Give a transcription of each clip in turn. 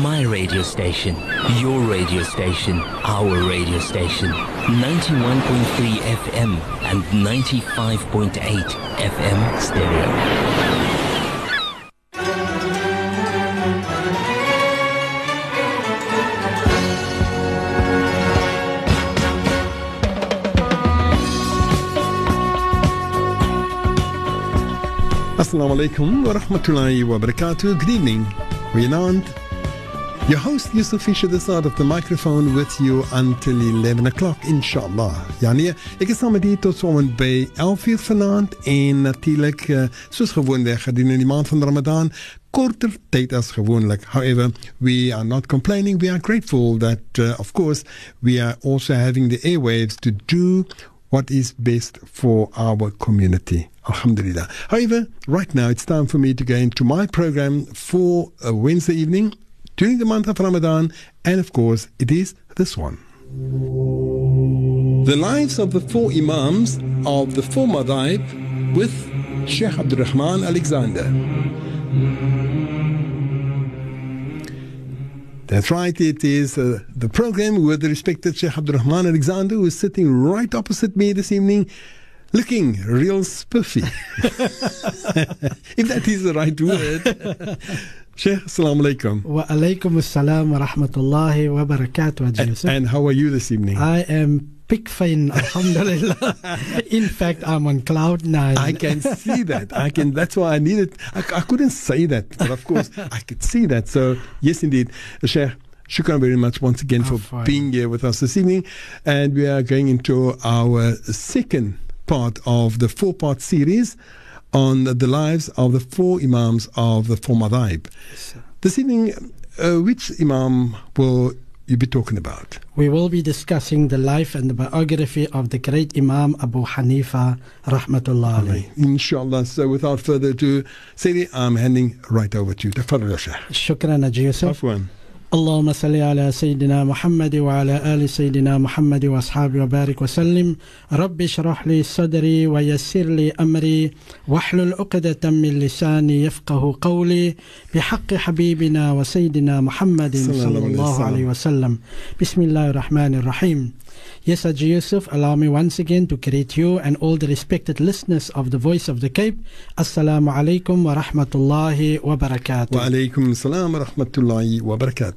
My radio station, your radio station, our radio station. 91.3 FM and 95.8 FM stereo. Assalamu alaikum wa rahmatullahi wa barakatuh. Good evening. Goeienaand. Your host Yusuf Fisher this side of the microphone with you until 11 o'clock inshallah. Ja nee, ek is saam met u tot so by 11 uur vanaand en natuurlik uh, soos gewoonlik gedurende die maand van Ramadan korter tyd as gewoonlik. However, we are not complaining. We are grateful that uh, of course we are also having the airwaves to do what is best for our community. Alhamdulillah. However, right now it's time for me to go into my program for a Wednesday evening during the month of Ramadan, and of course, it is this one. The lives of the four Imams of the four Madhaib with Sheikh Abdul Rahman Alexander. That's right, it is uh, the program with the respected Sheikh Abdul Rahman Alexander, who is sitting right opposite me this evening, looking real spiffy. if that is the right word. Sheikh, Assalamu alaikum. Wa alaikum assalam wa rahmatullahi wa barakatuh, and, and how are you this evening? I am big fan, alhamdulillah. In fact, I'm on cloud nine. I can see that. I can. That's why I needed. I, I couldn't say that, but of course, I could see that. So, yes, indeed. Sheikh, Shukran very much once again for fine. being here with us this evening. And we are going into our second part of the four part series on the lives of the four Imams of the four Madhaib. Yes, this evening, uh, which Imam will you be talking about? We will be discussing the life and the biography of the great Imam Abu Hanifa, rahmatullah alayhi. Inshallah. So without further ado, Sayyidi, I'm handing right over to you. Tafadhal, Shukran, Ajiyusuf. اللهم صل على سيدنا محمد وعلى آل سيدنا محمد وأصحابه وبارك وسلم رب اشرح لي صدري ويسر لي أمري واحلل عقدة من لساني يفقه قولي بحق حبيبنا وسيدنا محمد صلى الله عليه وسلم. بسم الله الرحمن الرحيم Yes, Haji Yusuf, allow me once again to greet you and all the respected listeners of the Voice of the Cape. Assalamu alaikum wa rahmatullahi wa barakatuh. وعليكم السلام ورحمة الله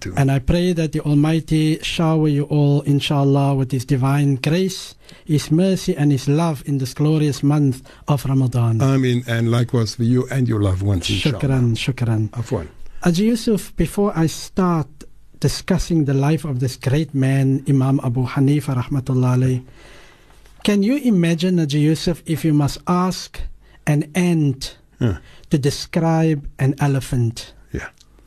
to. And I pray that the Almighty shower you all, inshallah, with His divine grace, His mercy, and His love in this glorious month of Ramadan. Ameen. And likewise for you and your loved ones, inshallah. Shukran, shukran. Afwan. Aji Yusuf, before I start discussing the life of this great man, Imam Abu Hanifa, rahmatullahi, can you imagine, Aji Yusuf, if you must ask an ant to describe an elephant?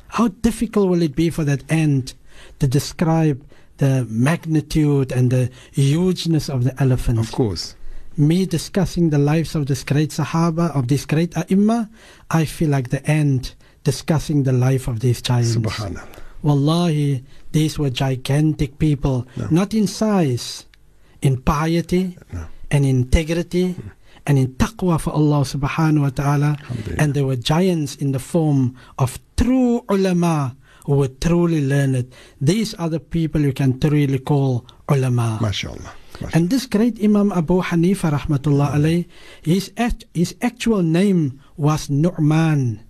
How difficult will it be for that ant to describe the magnitude and the hugeness of the elephant? Of course. Me discussing the lives of this great Sahaba, of this great Aimma, I feel like the ant discussing the life of these giants. Subhanallah. Wallahi, these were gigantic people, No. not in size, in piety No. and integrity and in taqwa for Allah subhanahu wa ta'ala. And they were giants in the form of true ulama who were truly learned. These are the people you can truly call ulama. MashaAllah. And this great Imam Abu Hanifa rahmatullah alayh, his, act, his actual name was Nu'man.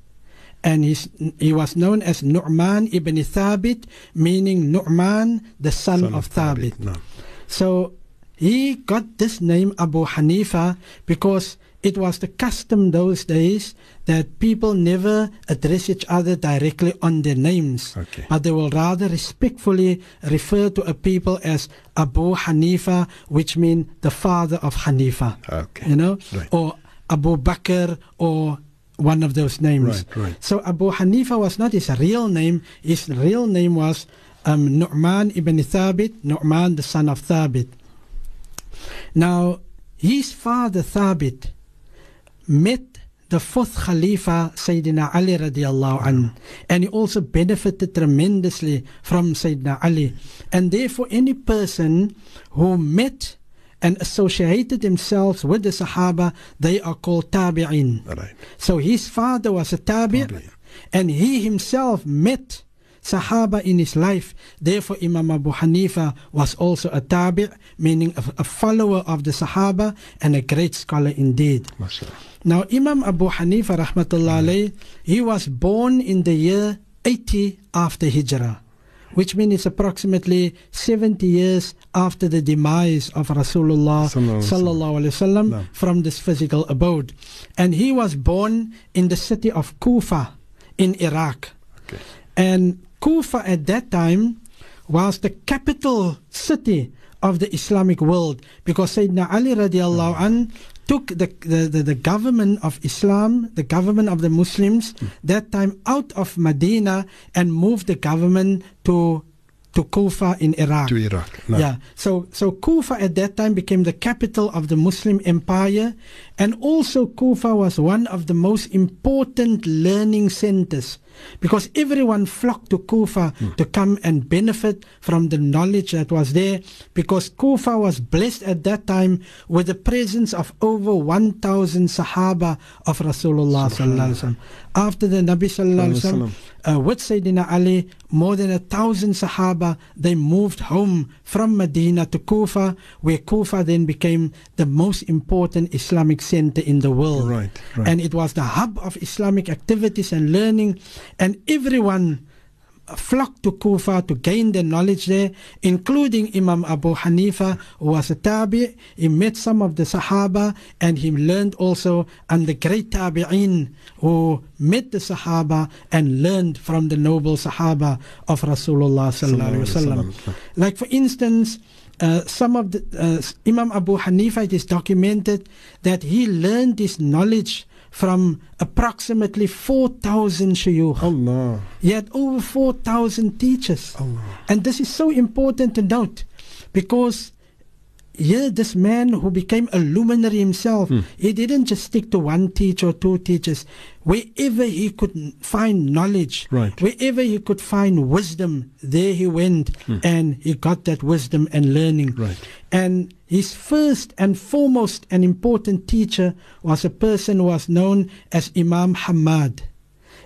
And his, he was known as Nu'man ibn Thabit, meaning Nu'man, the son, Son of Thabit. No. So he got this name Abu Hanifa because it was the custom those days that people never address each other directly on their names, Okay. but they will rather respectfully refer to a people as Abu Hanifa, which means the father of Hanifa. Okay. You know, Right. or Abu Bakr or one of those names. Right, right. So Abu Hanifa was not his real name. His real name was um, Nu'man ibn Thabit, Nu'man the son of Thabit. Now, his father Thabit met the fourth Khalifa, Sayyidina Ali radiallahu an, and he also benefited tremendously from Sayyidina Ali. And therefore, any person who met and associated themselves with the Sahaba, they are called Tabi'in. Right. So his father was a tabi', Tabi'. and he himself met Sahaba in his life. Therefore, Imam Abu Hanifa was also a tabi', meaning a, a follower of the Sahaba and a great scholar indeed. Now, Imam Abu Hanifa, rahmatullah mm-hmm. alayh, he was born in the year 80 after Hijrah, which means it's approximately 70 years after the demise of Rasulullah Sallallahu alaihi wasallam. sallallahu alaihi wasallam No. from this physical abode. And he was born in the city of Kufa in Iraq. Okay. And Kufa at that time was the capital city of the Islamic world because Sayyidina Ali radiallahu hmm. an took the, the, the, the government of Islam, the government of the Muslims, hmm. that time out of Medina and moved the government to to Kufa in Iraq. To Iraq. No. Yeah. So so Kufa at that time became the capital of the Muslim empire and also Kufa was one of the most important learning centers because everyone flocked to Kufa hmm. to come and benefit from the knowledge that was there because Kufa was blessed at that time with the presence of over 1000 sahaba of Rasulullah sallallahu alaihi wasallam after the Nabi sallallahu alaihi wasallam uh, with Sayyidina Ali, more than a thousand Sahaba, they moved home from Medina to Kufa, where Kufa then became the most important Islamic center in the world. Right, right. And it was the hub of Islamic activities and learning, and everyone flocked to Kufa to gain the knowledge there, including Imam Abu Hanifa, who was a tabi. He met some of the Sahaba and he learned also and the great tabi'in who met the Sahaba and learned from the noble Sahaba of Rasulullah sallallahu alaihi wasallam. Like for instance, uh, some of the uh, Imam Abu Hanifa, it is documented that he learned this knowledge from approximately 4,000 shuyukh. Allah. He had over 4,000 teachers. Allah. And this is so important to note because here, this man who became a luminary himself, hmm. he didn't just stick to one teacher or two teachers. Wherever he could find knowledge, Right. wherever he could find wisdom, there he went hmm. and he got that wisdom and learning. Right. And his first and foremost and important teacher was a person who was known as Imam Hamad.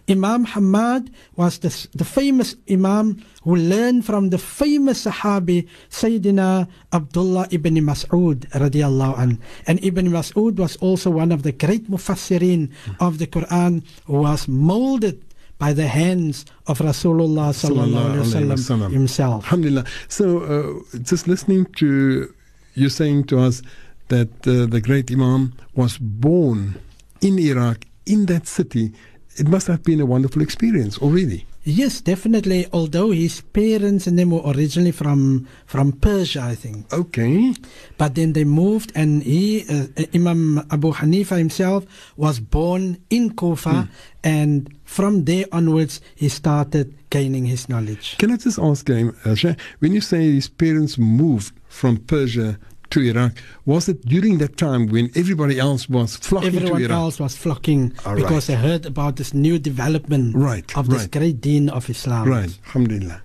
Imam Hamad was the, the famous Imam who learned from the famous Sahabi Sayyidina Abdullah ibn Mas'ud radiallahu an. And Ibn Mas'ud was also one of the great mufassirin of the Quran who was molded by the hands of Rasulullah sallallahu alaihi wasallam wasallam. himself. Alhamdulillah. So, uh, just listening to you saying to us that uh, the great Imam was born in Iraq, in that city, it must have been a wonderful experience already. Yes, definitely. Although his parents and them were originally from from Persia, I think. Okay. But then they moved, and he, uh, Imam Abu Hanifa himself, was born in Kufa, and from there onwards, he started gaining his knowledge. Can I just ask him, uh, when you say his parents moved from Persia to Iraq, was it during that time when everybody else was flocking Everyone to Iraq? else was flocking All because right. they heard about this new development Right, of this right. great deen of Islam. Right. Alhamdulillah.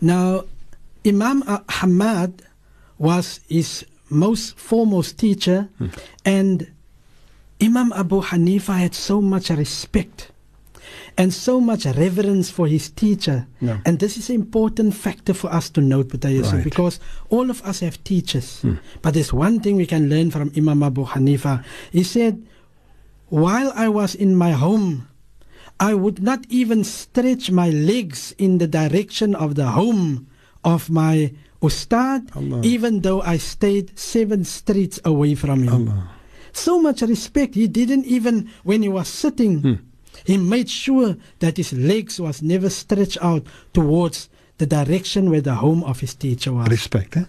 Now, Imam Hamad was his most foremost teacher, Hmm. and Imam Abu Hanifa had so much respect and so much reverence for his teacher. Yeah. And this is an important factor for us to note, Boeta Right. Hmm. because all of us have teachers. But there's one thing we can learn from Imam Abu Hanifa. He said, While I was in my home, I would not even stretch my legs in the direction of the home of my ustad, Allah. even though I stayed seven streets away from him. Allah. So much respect. He didn't even, when he was sitting, he made sure that his legs was never stretched out towards the direction where the home of his teacher was. Respect, eh?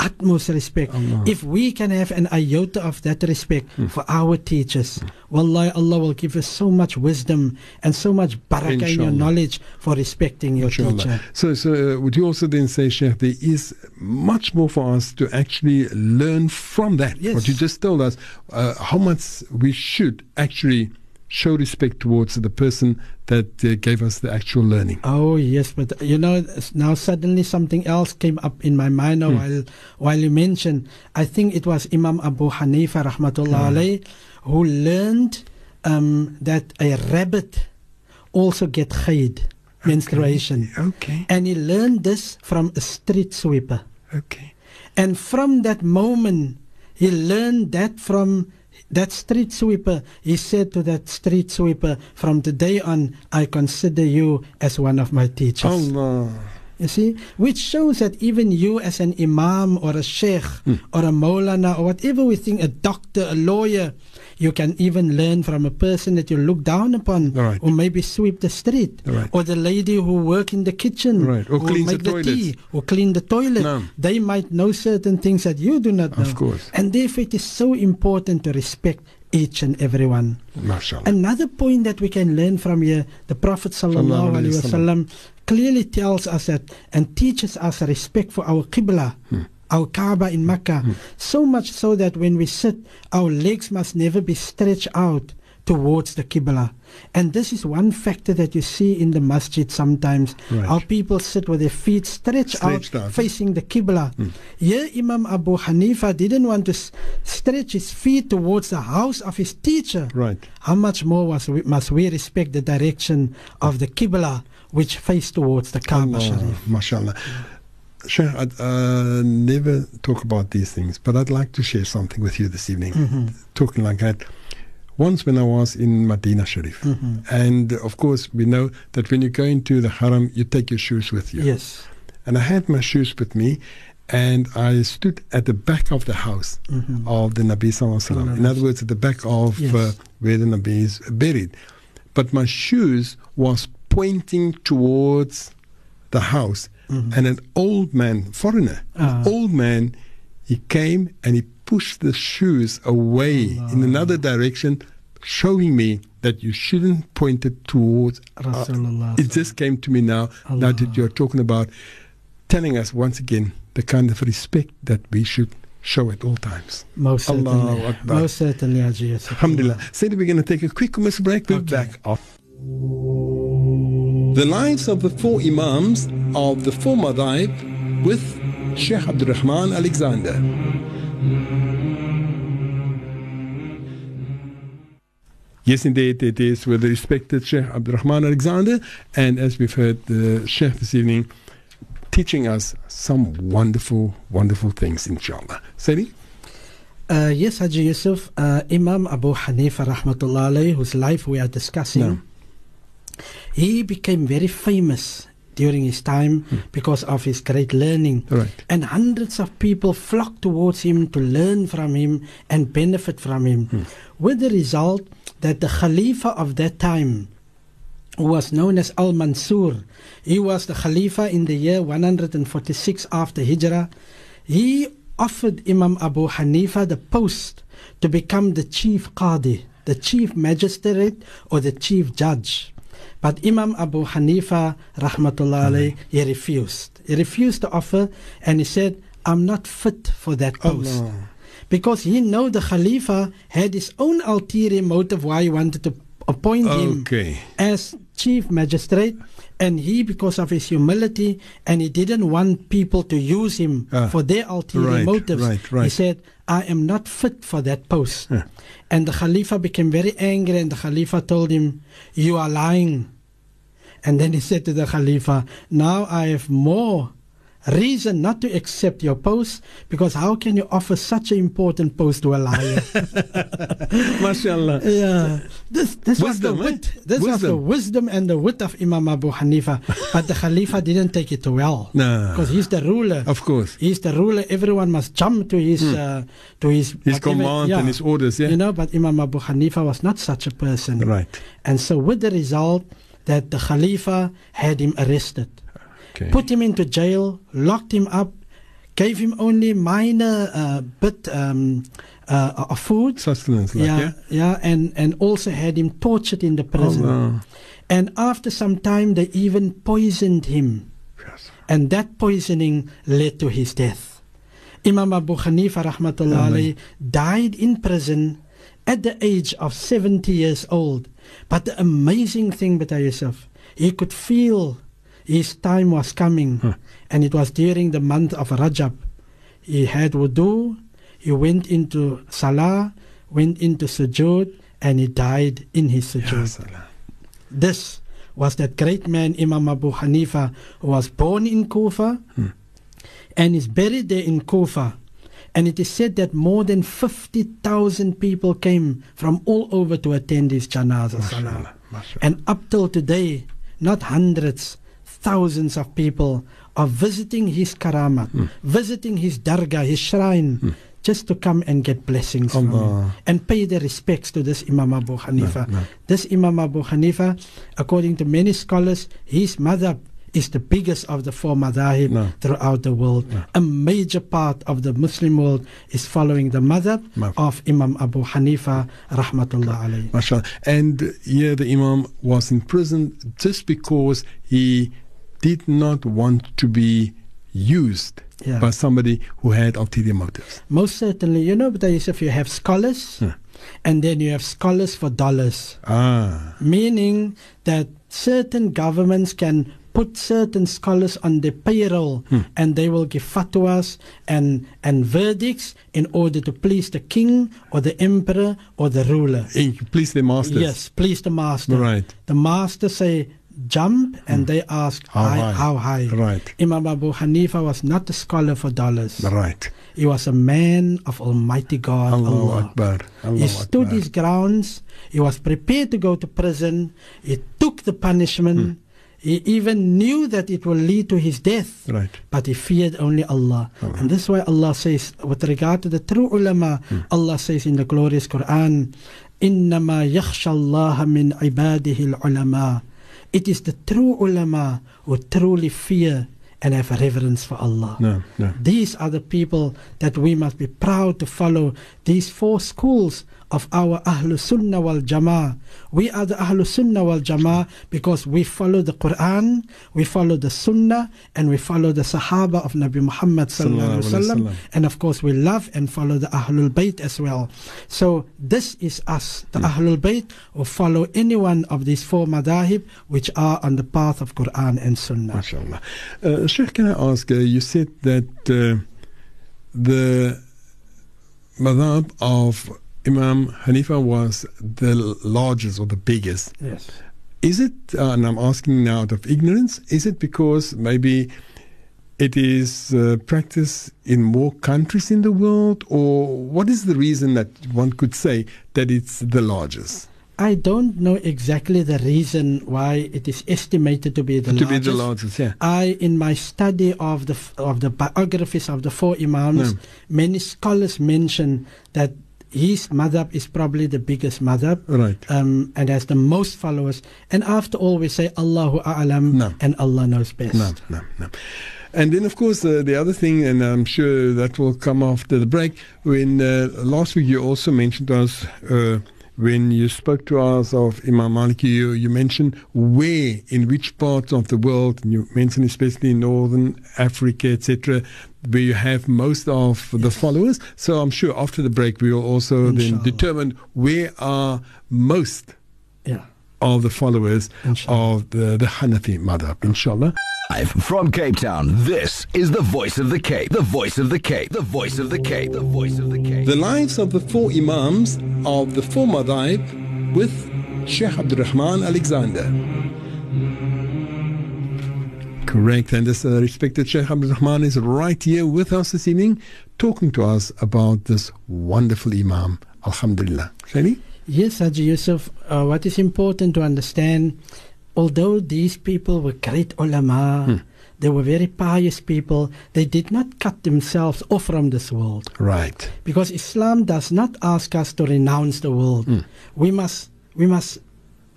Utmost respect. Allah. If we can have an iota of that respect for our teachers, Wallahi, Allah will give us so much wisdom and so much barakah in your knowledge for respecting your Inshallah. teacher. So, so uh, would you also then say, Sheikh, there is much more for us to actually learn from that? Yes. What you just told us, uh, how much we should actually show respect towards the person that uh, gave us the actual learning. Oh yes, but you know now suddenly something else came up in my mind now while while you mentioned. I think it was Imam Abu Hanifa rahmatullah alayh who learned um, that a rabbit also get khayd. menstruation. Okay. And he learned this from a street sweeper. Okay. And from that moment, he learned that from that street sweeper. He said to that street sweeper, From today on, I consider you as one of my teachers. Oh, Allah. You see, which shows that even you, as an imam or a sheikh hmm. or a maulana or whatever we think, a doctor, a lawyer, you can even learn from a person that you look down upon, Right. or maybe sweep the street, Right. or the lady who work in the kitchen, Right. Or who cleans make the the, tea, or clean the toilet. No. They might know certain things that you do not know. Of course. And therefore, it is so important to respect each and everyone. MashaAllah. Another point that we can learn from here, the Prophet sallallahu alaihi wasallam clearly tells us that and teaches us respect for our qibla, hmm. Our Kaaba in Mecca. Hmm. So much so that when we sit, our legs must never be stretched out towards the qibla. And this is one factor that you see in the masjid sometimes. Right. How people sit with their feet stretched, Stretched out, out. facing the qibla. Hmm. Here, Imam Abu Hanifa didn't want to s- stretch his feet towards the house of his teacher. Right. How much more was we, must we respect the direction of the Qibla which face towards the Kaaba Allah, Sharif? mashallah. Sheikh, I'd uh, never talk about these things, but I'd like to share something with you this evening. Mm-hmm. Talking like that. Once when I was in Medina Sharif, Mm-hmm. and of course we know that when you go into the haram, you take your shoes with you. Yes. And I had my shoes with me, and I stood at the back of the house Mhm. of the Nabi Sallallahu Alaihi In other words, at the back of Yes. uh, where the Nabi is buried. But my shoes was pointing towards the house, Mhm. and an old man, foreigner, Ah. old man, he came and he pushed the shoes away in another direction, showing me that you shouldn't point it towards. uh, Rasulullah. it just came to me now, now that you're talking about telling us once again the kind of respect that we should show at all times. Most certainly. Akbar. Most certainly, Haji. Alhamdulillah. Said we're going to take a quick commercial break. We're Okay. back off. The lives of the four Imams of the four Madhaib with Sheikh Abdul Rahman Alexander. Yes, indeed, it is with the respected Sheikh Abdul Rahman Alexander. And as we've heard the Sheikh this evening, teaching us some wonderful, wonderful things, inshallah. Sadi? Uh, yes, Haji Yusuf. Uh, Imam Abu Hanifa, rahmatullah alayhi, whose life we are discussing, No. He became very famous during his time hmm. because of his great learning. Right. And hundreds of people flocked towards him to learn from him and benefit from him. Hmm. With the result that the Khalifa of that time, who was known as Al Mansur, he was the Khalifa in the year 146 after Hijrah. He offered Imam Abu Hanifa the post to become the chief Qadi, the chief magistrate, or the chief judge. But Imam Abu Hanifa, rahmatullah alayhi, he refused. He refused to offer and he said, I'm not fit for that post. Allah. Because he know the Khalifa had his own ulterior motive why he wanted to appoint him as chief magistrate and he because of his humility and he didn't want people to use him Ah, for their ulterior right, motives right, he said i am not fit for that post Huh. and the khalifa became very angry and the khalifa told him you are lying and then he said to the khalifa now i have more reason not to accept your post because how can you offer such an important post to a liar MashaAllah. yeah, this this Wisdom, was the eh? wit. This was the Wisdom. wisdom and the wit of Imam Abu Hanifa. but the Khalifa didn't take it well No. because he's the ruler. Of course. He's the ruler. Everyone must jump to his uh, to his His command yeah. and his orders, yeah? You know, but Imam Abu Hanifa was not such a person. Right. And so, with the result that the Khalifa had him arrested, Okay. put him into jail, locked him up, gave him only minor uh, bit um, uh, of food. Sustenance, like, yeah, yeah? yeah, and and also had him tortured in the prison. Allah. And after some time, they even poisoned him, Yes. and that poisoning led to his death. Imam Abu Hanifa rahmatullah alayhi, died in prison at the age of 70 years old. But the amazing thing, Boeta Yusuf, he could feel his time was coming, Huh. and it was during the month of Rajab. He had wudu, he went into salah, went into sujood, and he died in his sujood. This was that great man Imam Abu Hanifa, who was born in Kufa and is buried there in Kufa. And it is said that more than 50,000 people came from all over to attend his janazah salah. And up till today, not hundreds, thousands of people are visiting his karamat, Hmm. visiting his dargah, his shrine, just to come and get blessings from him and pay their respects to this Imam Abu Hanifa. no. This Imam Abu Hanifa, according to many scholars, his madhab is the biggest of the four madhahib No. throughout the world. A major part of the Muslim world is following the madhab Ma- of Imam Abu Hanifa, rahmatullah alayhi. And here the Imam was in prison just because he did not want to be used Yeah. by somebody who had ulterior motives. Most certainly, you know, but if you have scholars, Yeah. and then you have scholars for dollars, Ah, meaning that certain governments can put certain scholars on the payroll and they will give fatwas and, and verdicts in order to please the king or the emperor or the ruler. and please the masters. Yes, please the master. Right. The master say jump and they ask How high, high? how high. Right. Imam Abu Hanifa was not a scholar for dollars. Right. He was a man of Almighty God. Allahu Allah. Akbar. Allahu He stood Akbar. his grounds. He was prepared to go to prison. He took the punishment. He even knew that it will lead to his death. Right. But he feared only Allah. And this is why Allah says, with regard to the true ulama, Allah says in the glorious Quran, إِنَّمَا يَخْشَى اللَّهَ مِنْ عِبَادِهِ الْعُلَمَاء it is the true ulama who truly fear and have reverence for Allah. No, no. These are the people that we must be proud to follow. These four schools of our Ahlul Sunnah wal Jama'ah. We are the Ahlul Sunnah wal Jama'ah because we follow the Quran, we follow the Sunnah, and we follow the Sahaba of Nabi Muhammad sallallahu alaihi wasallam. And of course, we love and follow the Ahlul Bayt as well. So this is us, the Ahlul Bayt, who follow any one of these four madahib which are on the path of Quran and Sunnah. MashaAllah. Uh, Sheikh, can I ask, uh, you said that uh, the madhab of Imam Hanifa was the largest or the biggest. Yes. Is it, uh, and I'm asking now out of ignorance, is it because maybe it is uh, practiced in more countries in the world, or what is the reason that one could say that it's the largest? I don't know exactly the reason why it is estimated to be the to largest. be the largest, yeah. I, in my study of the of the biographies of the four imams, No. many scholars mention that his madhab is probably the biggest madhab. Right. Um, and has the most followers. And after all, we say Allahu A'lam No. and Allah knows best. No, no, no. And then, of course, uh, the other thing, and I'm sure that will come after the break, when uh, last week you also mentioned to us, uh, when you spoke to us of Imam Maliki, you, you mentioned where, in which parts of the world, and you mentioned especially in Northern Africa, etc., where you have most of the followers. So I'm sure after the break we will also then determine where are most Yeah. Of the followers Inshallah. of the, the Hanafi madhab, inshallah. Live from Cape Town, this is the voice of the Cape. The voice of the Cape. The voice of the Cape. The voice of the Cape. The lives of the four Imams of the four Madhaib with Sheikh Abdurrahman Alexander. Correct, and this uh, respected Sheikh Abdurrahman is right here with us this evening talking to us about this wonderful Imam. Alhamdulillah. Shani? Yes, Haji Yusuf, uh, what is important to understand, although these people were great ulama, they were very pious people, they did not cut themselves off from this world. Right. Because Islam does not ask us to renounce the world. We must we must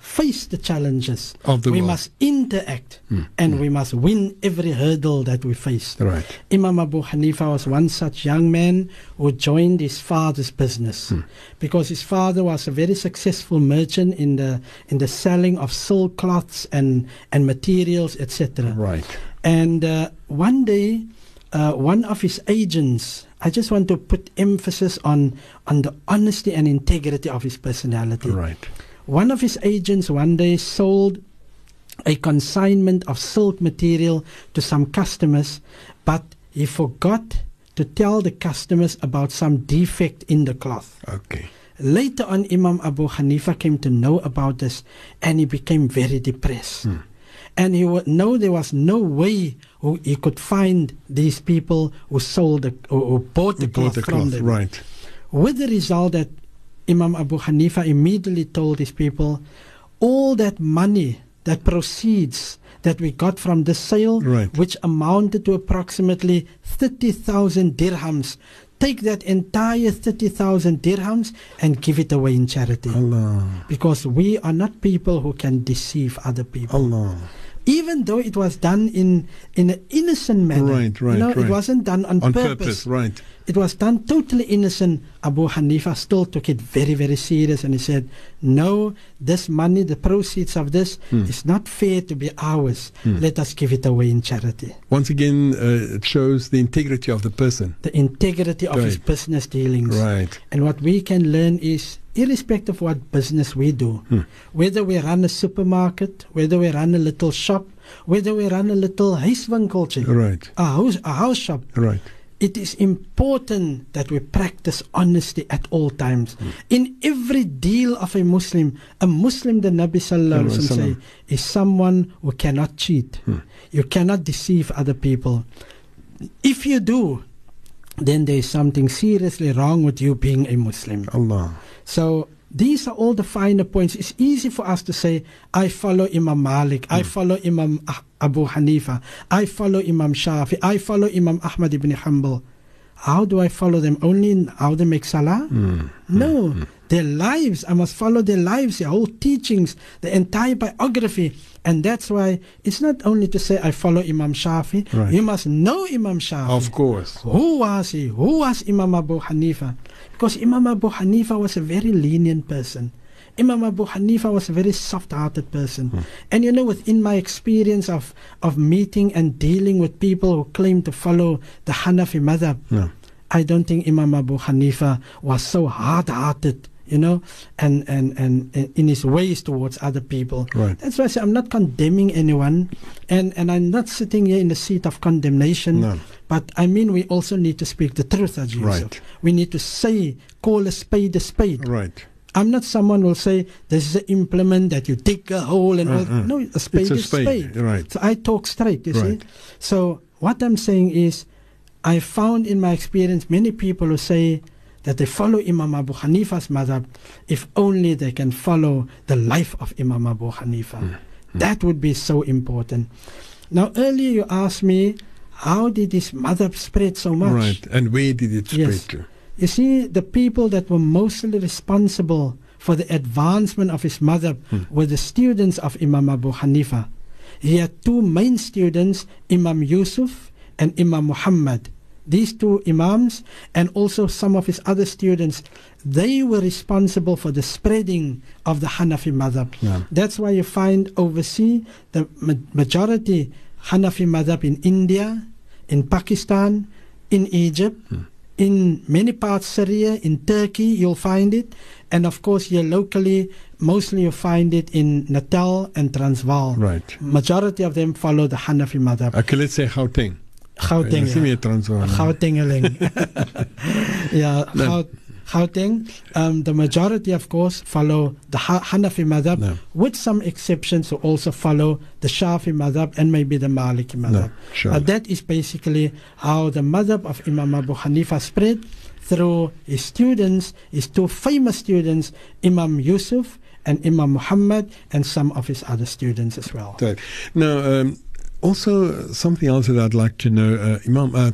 face the challenges. Of the we world. must interact and we must win every hurdle that we face. Right. Imam Abu Hanifa was one such young man who joined his father's business because his father was a very successful merchant in the in the selling of silk cloths and and materials etc. Right. And uh, one day, uh, one of his agents, I just want to put emphasis on on the honesty and integrity of his personality. Right. One of his agents one day sold a consignment of silk material to some customers, but he forgot to tell the customers about some defect in the cloth. Okay. Later on, Imam Abu Hanifa came to know about this and he became very depressed. Hmm. And he would know there was no way who he could find these people who sold the, or, or bought the bought cloth the from cloth, them. right. With the result that Imam Abu Hanifa immediately told his people, all that money, that proceeds that we got from the sale, Right. which amounted to approximately 30,000 dirhams, take that entire 30,000 dirhams and give it away in charity. Allah. Because we are not people who can deceive other people Allah. even though it was done in in an innocent manner. Right, right, You know, right. it wasn't done on, On purpose. purpose, right. It was done totally innocent. Abu Hanifa still took it very, very serious and he said, No, this money, the proceeds of this, Hmm. is not fair to be ours. Let us give it away in charity. Once again, uh, it shows the integrity of the person. The integrity of his business dealings. Right. And what we can learn is, irrespective of what business we do, Hmm. whether we run a supermarket, whether we run a little shop, whether we run a little huiswinkeltje, Right. a house, a house shop, Right. It is important that we practice honesty at all times. Hmm. In every deal of a Muslim, a Muslim, the Nabi Sallallahu Alaihi say, is someone who cannot cheat. Hmm. You cannot deceive other people. If you do, then there is something seriously wrong with you being a Muslim. Allah. So these are all the finer points. It's easy for us to say, I follow Imam Malik, I hmm. follow Imam Ah- Abu Hanifa, I follow Imam Shafi, I follow Imam Ahmad ibn Hanbal. How do I follow them? Only in how they make salah? Hmm. No. Hmm. Their lives, I must follow their lives, their whole teachings, the entire biography. And that's why it's not only to say I follow Imam Shafi, Right. you must know Imam Shafi. Of course. Who was he? Who was Imam Abu Hanifa? Because Imam Abu Hanifa was a very lenient person. Imam Abu Hanifa was a very soft hearted person. Hmm. And you know, within my experience of, of meeting and dealing with people who claim to follow the Hanafi madhab, No. I don't think Imam Abu Hanifa was so hard hearted, you know, and, and, and, and in his ways towards other people. Right. That's why I say I'm not condemning anyone and, and I'm not sitting here in the seat of condemnation. No. But I mean, we also need to speak the truth, as you Right. We need to say, call a spade a spade. Right. I'm not someone who will say, this is an implement that you dig a hole and all. Uh-uh. No, a spade It's a is spade, spade. right. So I talk straight, you Right. see. So what I'm saying is, I found in my experience many people who say that they follow Imam Abu Hanifa's madhab if only they can follow the life of Imam Abu Hanifa. Hmm. That would be so important. Now, earlier you asked me, how did this madhab spread so much? Right. And where did it spread Yes. to? You see, the people that were mostly responsible for the advancement of his madhab were the students of Imam Abu Hanifa. He had two main students, Imam Yusuf and Imam Muhammad. These two Imams and also some of his other students, they were responsible for the spreading of the Hanafi madhab. Yeah. That's why you find overseas the ma- majority Hanafi madhab in India, in Pakistan, in Egypt, hmm. in many parts Syria, in Turkey, you'll find it. And of course, here locally, mostly you find it in Natal and Transvaal. Right. Majority of them follow the Hanafi madhab. Okay, let's say Gauteng. Gauteng. Uh, ja. Transvaal? Gautengeling. yeah, No. Gaut- Gauteng. Um, the majority, of course, follow the ha- Hanafi madhab, No. with some exceptions who also follow the Shafi madhab and maybe the Maliki madhab. sure. But that is basically how the madhab of Imam Abu Hanifa spread through his students, his two famous students, Imam Yusuf and Imam Muhammad, and some of his other students as well. Right. Now, um, also something else that I'd like to know, uh, Imam uh,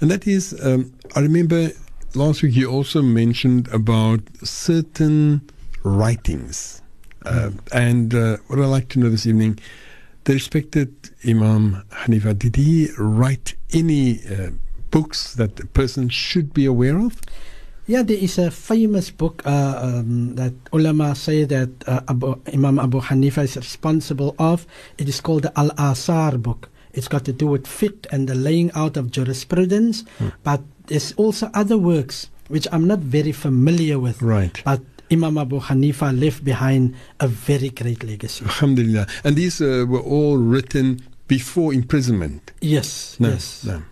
and that is, um, I remember last week you also mentioned about certain writings. Uh, and uh, what I'd like to know this evening, the respected Imam Hanifa, did he write any uh, books that a person should be aware of? Yeah, there is a famous book uh, um, that ulama say that uh, Abu, Imam Abu Hanifa is responsible of. It is called the Al Asar book. It's got to do with fiqh and the laying out of jurisprudence. But there's also other works which I'm not very familiar with. Right. But Imam Abu Hanifa left behind a very great legacy. Alhamdulillah. And these uh, were all written before imprisonment. Yes, No, yes. no.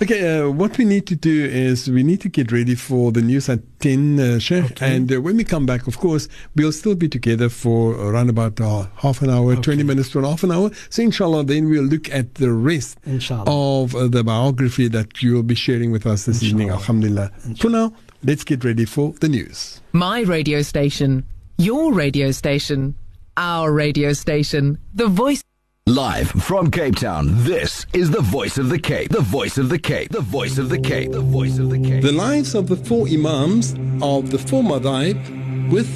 Okay, uh, what we need to do is we need to get ready for the news at 10, uh, Sheikh. Okay. And uh, when we come back, of course, we'll still be together for around about uh, half an hour, 20 minutes to an half an hour. So, inshallah, then we'll look at the rest Inshallah. of uh, the biography that you will be sharing with us this evening. Alhamdulillah. For now, let's get ready for the news. My radio station, your radio station, our radio station, the voice. Live from Cape Town, this is the voice of the Cape. The voice of the Cape. The voice of the Cape. The voice of the Cape. The lives of the four Imams of the four Madhaib with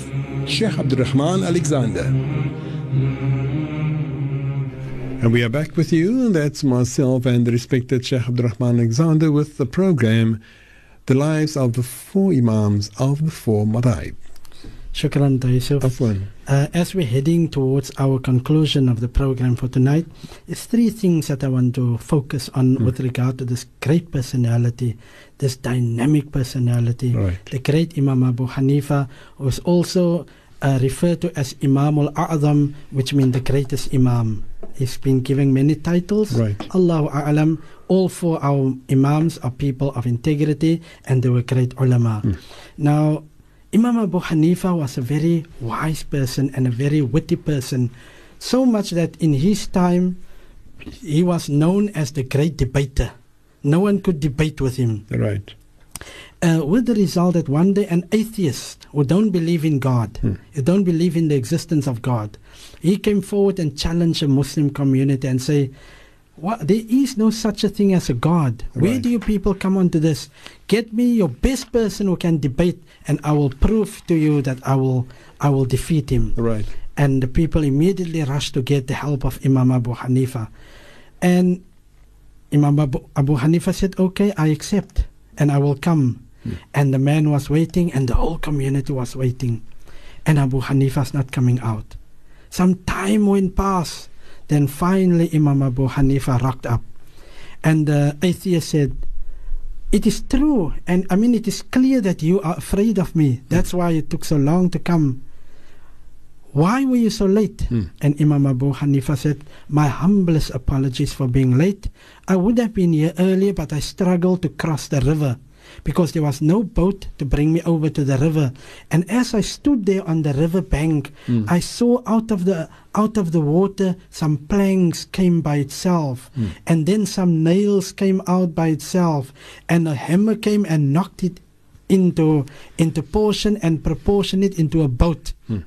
Sheikh Abdurrahman Alexander. And we are back with you, that's myself and the respected Sheikh Abdurrahman Alexander with the program The Lives of the Four Imams of the Four Madhaib. Shukran, Yusuf. Afwan. Uh, as we're heading towards our conclusion of the program for tonight, it's three things that I want to focus on with regard to this great personality, this dynamic personality, Right. the great Imam Abu Hanifa, who is also uh, referred to as Imam al A'zam, which means the greatest Imam. He's been given many titles. Right. Allahu A'lam. All four our Imams are people of integrity and they were great ulama. Now, Imam Abu Hanifa was a very wise person and a very witty person, so much that in his time he was known as the great debater. No one could debate with him. Right. Uh, with the result that one day an atheist who don't believe in God, who don't believe in the existence of God, he came forward and challenged the Muslim community and say, what, there is no such a thing as a God. Where do you people come onto this? Get me your best person who can debate, and I will prove to you that I will, I will defeat him. Right. And the people immediately rushed to get the help of Imam Abu Hanifa. And Imam Abu, Abu Hanifa said, Okay, I accept and I will come. Hmm. And the man was waiting and the whole community was waiting. And Abu Hanifa's not coming out. Some time went past. Then finally Imam Abu Hanifa rocked up. And the atheist said, It is true. And I mean, it is clear that you are afraid of me. That's why it took so long to come. Why were you so late? Hmm. And Imam Abu Hanifa said, My humblest apologies for being late. I would have been here earlier, but I struggled to cross the river because there was no boat to bring me over to the river. And as I stood there on the river bank, hmm. I saw out of the out of the water some planks came by itself, hmm. and then some nails came out by itself, and a hammer came and knocked it into into portion and proportioned it into a boat. Hmm.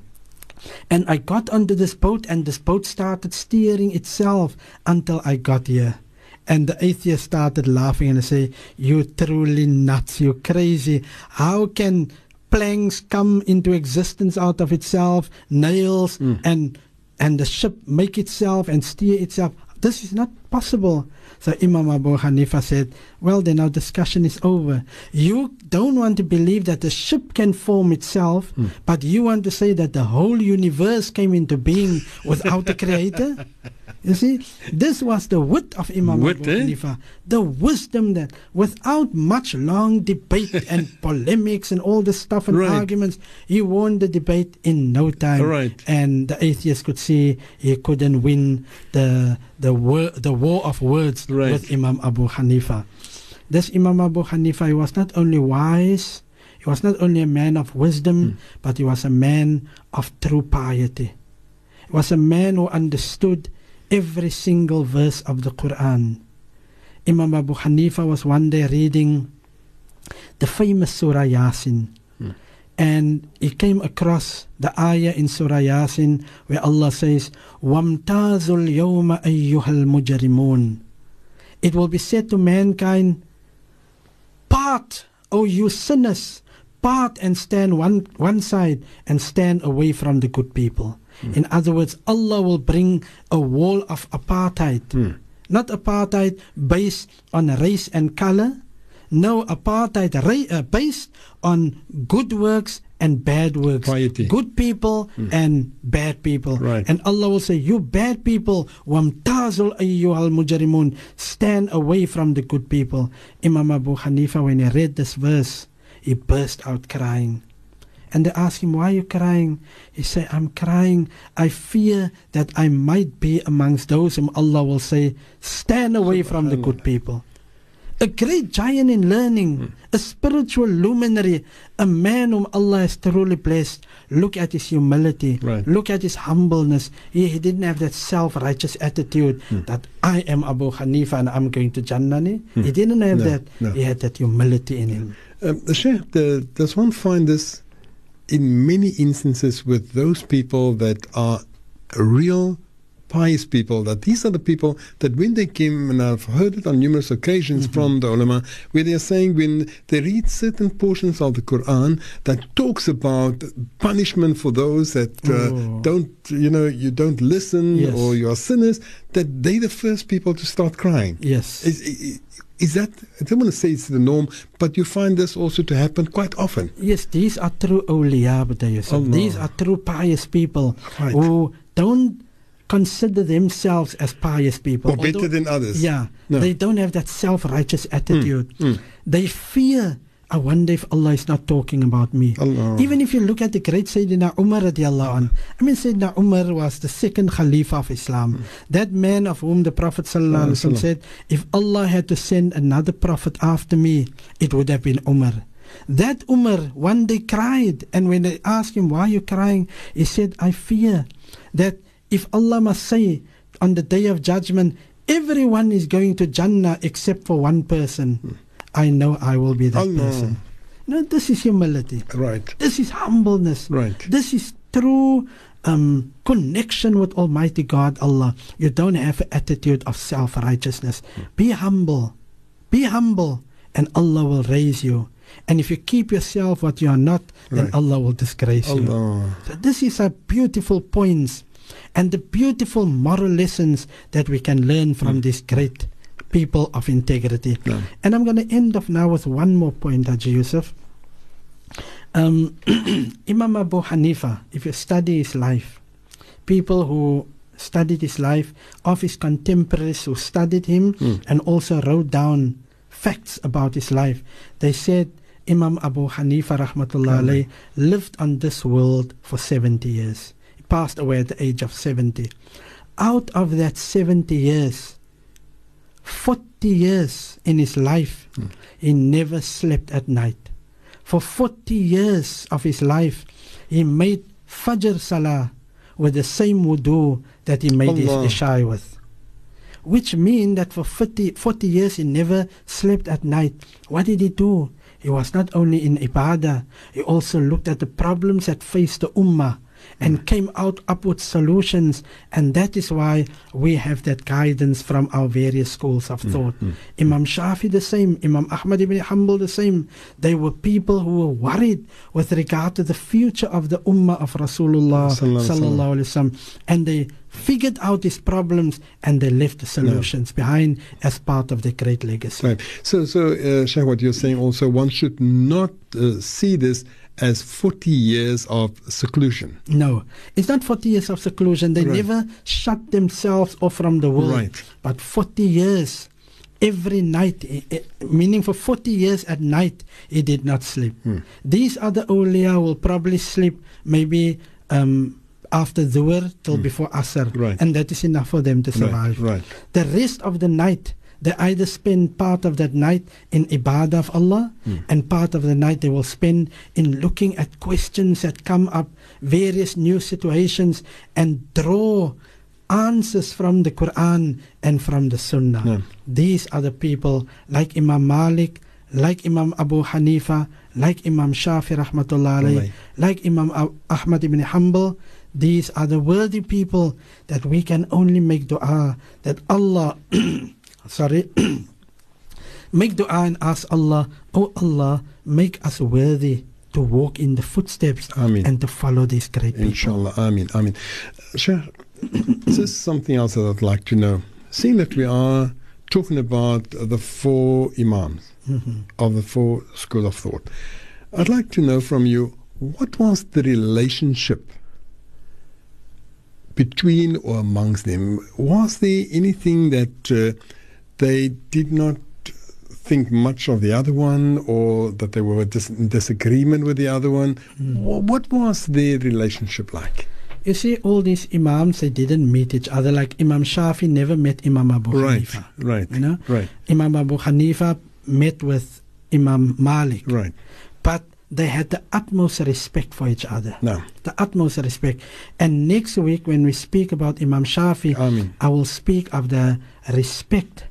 And I got onto this boat, and this boat started steering itself until I got here. And the atheist started laughing and say, "You truly nuts! You crazy! How can planks come into existence out of itself? Nails hmm. and and the ship make itself and steer itself? This is not possible." So Imam Abu Hanifa said, Well, then our discussion is over. You don't want to believe that the ship can form itself, but you want to say that the whole universe came into being without a creator? You see, this was the wit of Imam Wit, Abu eh? Hanifa. The wisdom that without much long debate and polemics and all this stuff and Right. arguments, he won the debate in no time. Right. And the atheist could see he couldn't win the the war, the war of words Right. with Imam Abu Hanifa. This Imam Abu Hanifa, he was not only wise, he was not only a man of wisdom, hmm. but he was a man of true piety. He was a man who understood every single verse of the Quran. Imam Abu Hanifa was one day reading the famous Surah Yasin and he came across the ayah in Surah Yasin where Allah says, "Wamtazul yawma ayyuhal mujrimun." It will be said to mankind, "Part, O you sinners, part and stand one one side and stand away from the good people." Mm. In other words, Allah will bring a wall of apartheid. Mm. Not apartheid based on race and color, no, apartheid ra- uh, based on good works and bad works. Piety. Good people and bad people. Right. And Allah will say, You bad people, wamtazul ayyuhal mujrimun, stand away from the good people. Imam Abu Hanifa, when he read this verse, he burst out crying. And they asked him, Why are you crying? He said, I'm crying. I fear that I might be amongst those whom Allah will say, Stand away from the good people. A great giant in learning, a spiritual luminary, a man whom Allah has truly blessed. Look at his humility. Right. Look at his humbleness. He, he didn't have that self-righteous attitude Hmm. that I am Abu Hanifa and I'm going to Jannah. ni. He didn't have. No, that. no. He had that humility in him. Um, Sheikh, the, does one find this in many instances with those people that are real pious people, that these are the people that when they came, and I've heard it on numerous occasions Mm-hmm. from the ulama, where they are saying when they read certain portions of the Quran that talks about punishment for those that uh, Oh. don't, you know, you don't listen Yes. or you are sinners, that they the first people to start crying. Yes. Is, is, is that, I don't want to say it's the norm, but you find this also to happen quite often. Yes, these are true awliya, Brother Yusuf. Allah. These are true pious people Right. who don't consider themselves as pious people. Or better Although- than others. Yeah, No. they don't have that self-righteous attitude. mm. They fear. I wonder if Allah is not talking about me. Allah. Even if you look at the great Sayyidina Umar radiallahu anh, I mean Sayyidina Umar was the second Khalifa of Islam. That man of whom the Prophet sallallahu said, if Allah had to send another prophet after me, it would have been Umar. That Umar one day cried, and when they asked him, Why are you crying? He said, I fear that if Allah must say on the day of judgment, everyone is going to Jannah except for one person, I know I will be that Allah. person. No, this is humility. Right. This is humbleness. Right. This is true um, connection with Almighty God, Allah. You don't have an attitude of self righteousness. Be humble. Be humble, and Allah will raise you. And if you keep yourself what you are not, then Right. Allah will disgrace you. So this is a beautiful points and the beautiful moral lessons that we can learn from these great people of integrity. Yeah. And I'm going to end off now with one more point, Haji Yusuf. Um, Imam Abu Hanifa, if you study his life, people who studied his life, of his contemporaries who studied him Mm. and also wrote down facts about his life, they said Imam Abu Hanifa rahmatullah lived on this world for 70 years. Passed away at the age of 70. Out of that 70 years, 40 years in his life, hmm. he never slept at night. For 40 years of his life, he made Fajr Salah with the same wudu that he made Allah. his Isha with. Which mean that for 40, 40 years he never slept at night. What did he do? He was not only in ibadah, he also looked at the problems that faced the ummah and came out up with solutions. And that is why we have that guidance from our various schools of thought. Imam Shafi the same, Imam Ahmad ibn Hanbal the same. They were people who were worried with regard to the future of the ummah of Rasulullah Sallallahu alaihi wasallam. sallallahu alaihi wasallam. And they figured out these problems and they left the solutions behind as part of the great legacy. Right. So, so uh, Sheikh, what you're saying also, one should not uh, see this as 40 years of seclusion. No, it's not 40 years of seclusion. They Right. never shut themselves off from the world. Right. But 40 years, every night, meaning for 40 years at night, he did not sleep. Hmm. These other awliya will probably sleep maybe um, after Dhuhr till before Asr. Hmm. Right. And that is enough for them to Right, survive. right. The rest of the night, they either spend part of that night in ibadah of Allah Hmm. and part of the night they will spend in looking at questions that come up, various new situations, and draw answers from the Quran and from the Sunnah. Yeah. These are the people like Imam Malik, like Imam Abu Hanifa, like Imam Shafi rahmatullah alayhi, like Imam Ah- Ahmad ibn Hanbal. These are the worthy people that we can only make dua that Allah, sorry, make dua and ask Allah, oh Allah, make us worthy to walk in the footsteps Ameen. and to follow these great people. Inshallah. Amin. Uh, Sheikh, this is something else that I'd like to know. Seeing that we are talking about the four Imams Mm-hmm. of the four school of thought, I'd like to know from you what was the relationship between or amongst them? Was there anything that uh, they did not think much of the other one or that they were dis- in disagreement with the other one? Hmm. Wha- What was their relationship like? You see, all these Imams, they didn't meet each other. Like Imam Shafi never met Imam Abu Hanifa. right, right. You know? right. Imam Abu Hanifa met with Imam Malik. Right. But they had the utmost respect for each other. No. The utmost respect. And next week, when we speak about Imam Shafi. I will speak of the respect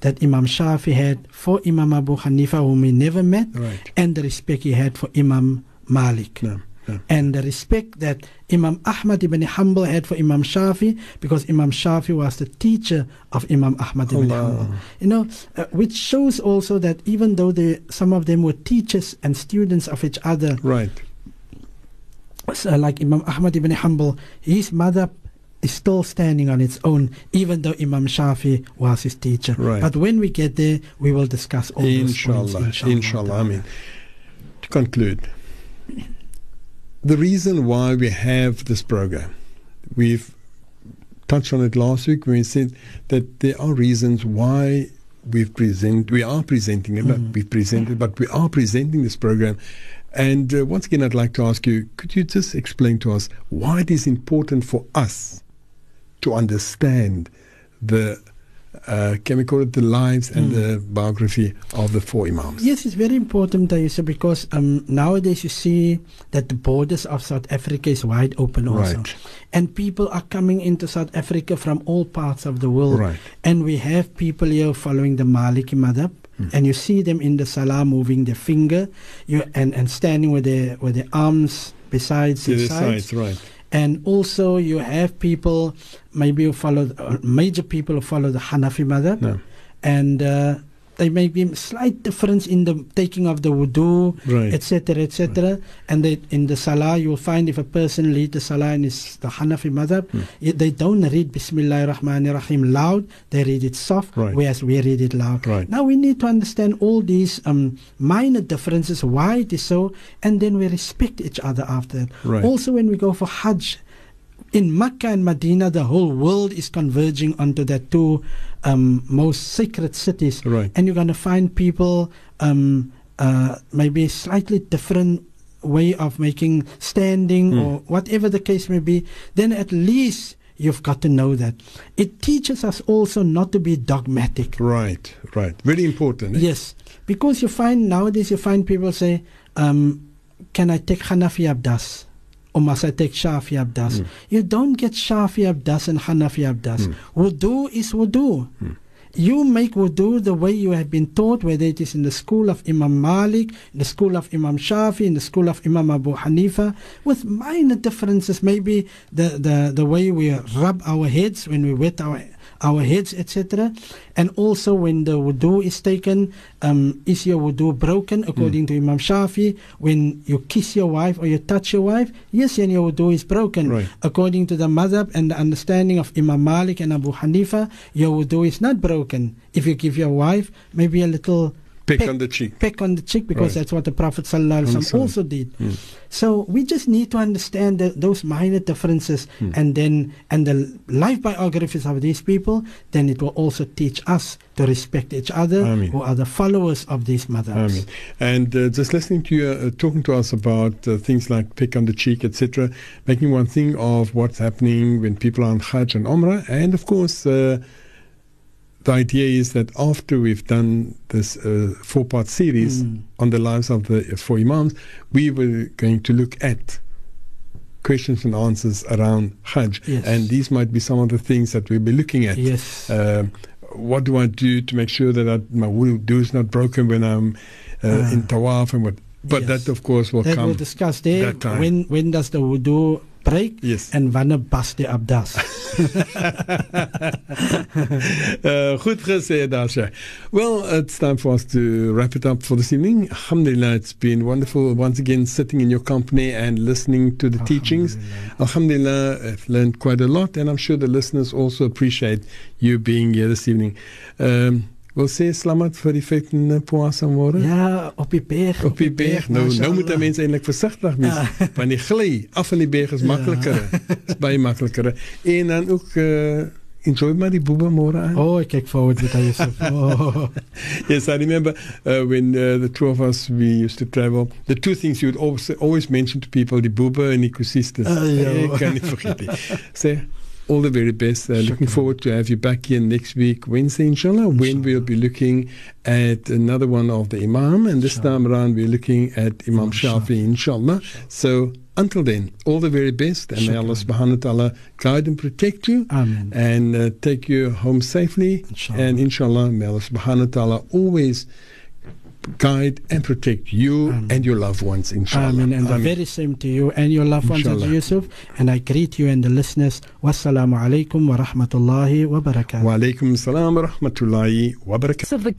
that Imam Shafi had for Imam Abu Hanifa, whom he never met, Right. and the respect he had for Imam Malik. No. No. And the respect that Imam Ahmad ibn Hanbal had for Imam Shafi, because Imam Shafi was the teacher of Imam Ahmad ibn Allah. Hanbal. You know, uh, which shows also that even though they, some of them were teachers and students of each other, Right. so like Imam Ahmad ibn Hanbal, his mother is still standing on its own, even though Imam Shafi was his teacher. Right. But when we get there, we will discuss all those Inshallah. points. Inshallah. I mean, to conclude, the reason why we have this program, we've touched on it last week when we said that there are reasons why we've present we are presenting it, not we've presented, but we are presenting this program. And uh, once again, I'd like to ask you, could you just explain to us why it is important for us to understand the uh, can we call it the lives and the biography of the four imams? Yes, it's very important, Ayesha, because um, nowadays you see that the borders of South Africa is wide open also. Right. And people are coming into South Africa from all parts of the world. Right. And we have people here following the Maliki madhab. Hmm. And you see them in the salah moving their finger you, and, and standing with their, with their arms besides To their the sides. sides, right. And also you have people, maybe you follow, uh, major people who follow the Hanafi madhab. No. And uh, there may be slight difference in the taking of the wudu, Right. etc., etc. And they, in the salah, you will find if a person leads the salah and is the Hanafi madhab, Hmm. i- they don't read Bismillah ar-Rahman rahim loud, they read it soft, Right. whereas we read it loud. Right. Now we need to understand all these um, minor differences, why it is so, and then we respect each other after that. Right. Also, when we go for Hajj, in Mecca and Medina, the whole world is converging onto the two um, most sacred cities. Right. And you're going to find people um, uh, maybe slightly different way of making standing Hmm. or whatever the case may be. Then at least you've got to know that. It teaches us also not to be dogmatic. Right, right. Very important. eh? Yes, because you find nowadays you find people say, um, "Can I take Hanafi abdas?" Or must I take Shafi abdas? Hmm. You don't get Shafi abdas and Hanafi abdas. Hmm. Wudu is wudu. Hmm. You make wudu the way you have been taught, whether it is in the school of Imam Malik, in the school of Imam Shafi, in the school of Imam Abu Hanifa, with minor differences. Maybe the, the, the way we rub our heads when we wet our our heads, etc. And also when the wudu is taken, um, is your wudu broken according to Imam Shafi? When you kiss your wife or you touch your wife, yes, then your wudu is broken. Right. According to the madhab and the understanding of Imam Malik and Abu Hanifa, your wudu is not broken. If you give your wife maybe a little Peck on the cheek. peck on the cheek because Right. that's what the Prophet ﷺ Sallallahu also did. So we just need to understand those minor differences Hmm. and then and the life biographies of these people. Then it will also teach us to respect each other Ameen. who are the followers of these mothers. I mean, and uh, just listening to you uh, talking to us about uh, things like pick on the cheek, etc., making one thing of what's happening when people are on Hajj and Umrah, and of course, uh, the idea is that after we've done this uh, four-part series Mm. on the lives of the four imams, we were going to look at questions and answers around Hajj, Yes. and these might be some of the things that we'll be looking at. Yes. Um, what do I do to make sure that I, my wudu is not broken when I'm uh, Ah. in tawaf and what? But Yes. that, of course, will that come. we'll discuss there. When when does the wudu break? Yes. And wanneer bas die abdas? Uh, goed gesê, Dasha. Well, it's time for us to wrap it up for this evening. Alhamdulillah, it's been wonderful once again sitting in your company and listening to the teachings. Alhamdulillah, I've learned quite a lot, and I'm sure the listeners also appreciate you being here this evening. Um, Wil sê slamat vir die feiten puasa môre. ja, op die berg. Op die berg. Nou, nou moet 'n mens eintlik versigtig wees, want die gly af van die berg is makliker. Is baie makliker. En dan ook uh, enjoy maar die boebe môre aan. Oh, ik kijk forward met Yusuf. Oh. Yes, I remember uh, when uh, the two of us we used to travel. The two things you would always, always mention to people: die boebe en die kusistes. Ah, ja. Ek kan nie vergeet nie. Sê all the very best. Uh, looking forward to have you back here next week, Wednesday, inshallah, when we'll be looking at another one of the Imam. And this time around, we're looking at Imam Shafi, inshallah. So until then, all the very best. And may Allah subhanahu wa ta'ala guide and protect you. Amen. And uh, take you home safely. Inshallah. And inshallah, may Allah subhanahu wa ta'ala always guide and protect you and your loved ones, inshallah. Amen. And the very same to you and your loved ones, Inshallah. Haji Yusuf. And I greet you and the listeners. Wassalamu alaikum wa rahmatullahi wa barakatuh. Wa alaikum salam wa rahmatullahi wa barakatuh. of the